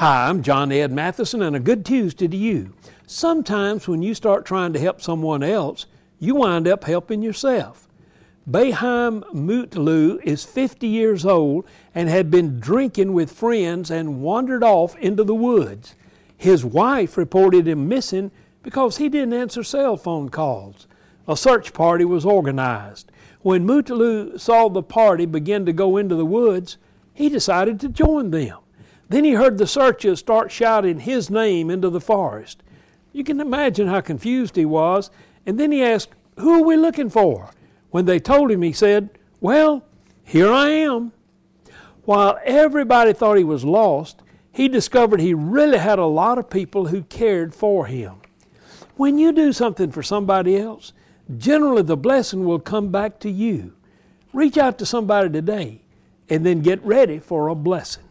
Hi, I'm John Ed Matheson, and a good Tuesday to you. Sometimes when you start trying to help someone else, you wind up helping yourself. Beyhan Mutlu is 50 years old and had been drinking with friends and wandered off into the woods. His wife reported him missing because he didn't answer cell phone calls. A search party was organized. When Mutlu saw the party begin to go into the woods, he decided to join them. Then he heard the searchers start shouting his name into the forest. You can imagine how confused he was. And then he asked, Who are we looking for? When they told him, he said, Well, here I am. While everybody thought he was lost, he discovered he really had a lot of people who cared for him. When you do something for somebody else, generally the blessing will come back to you. Reach out to somebody today and then get ready for a blessing.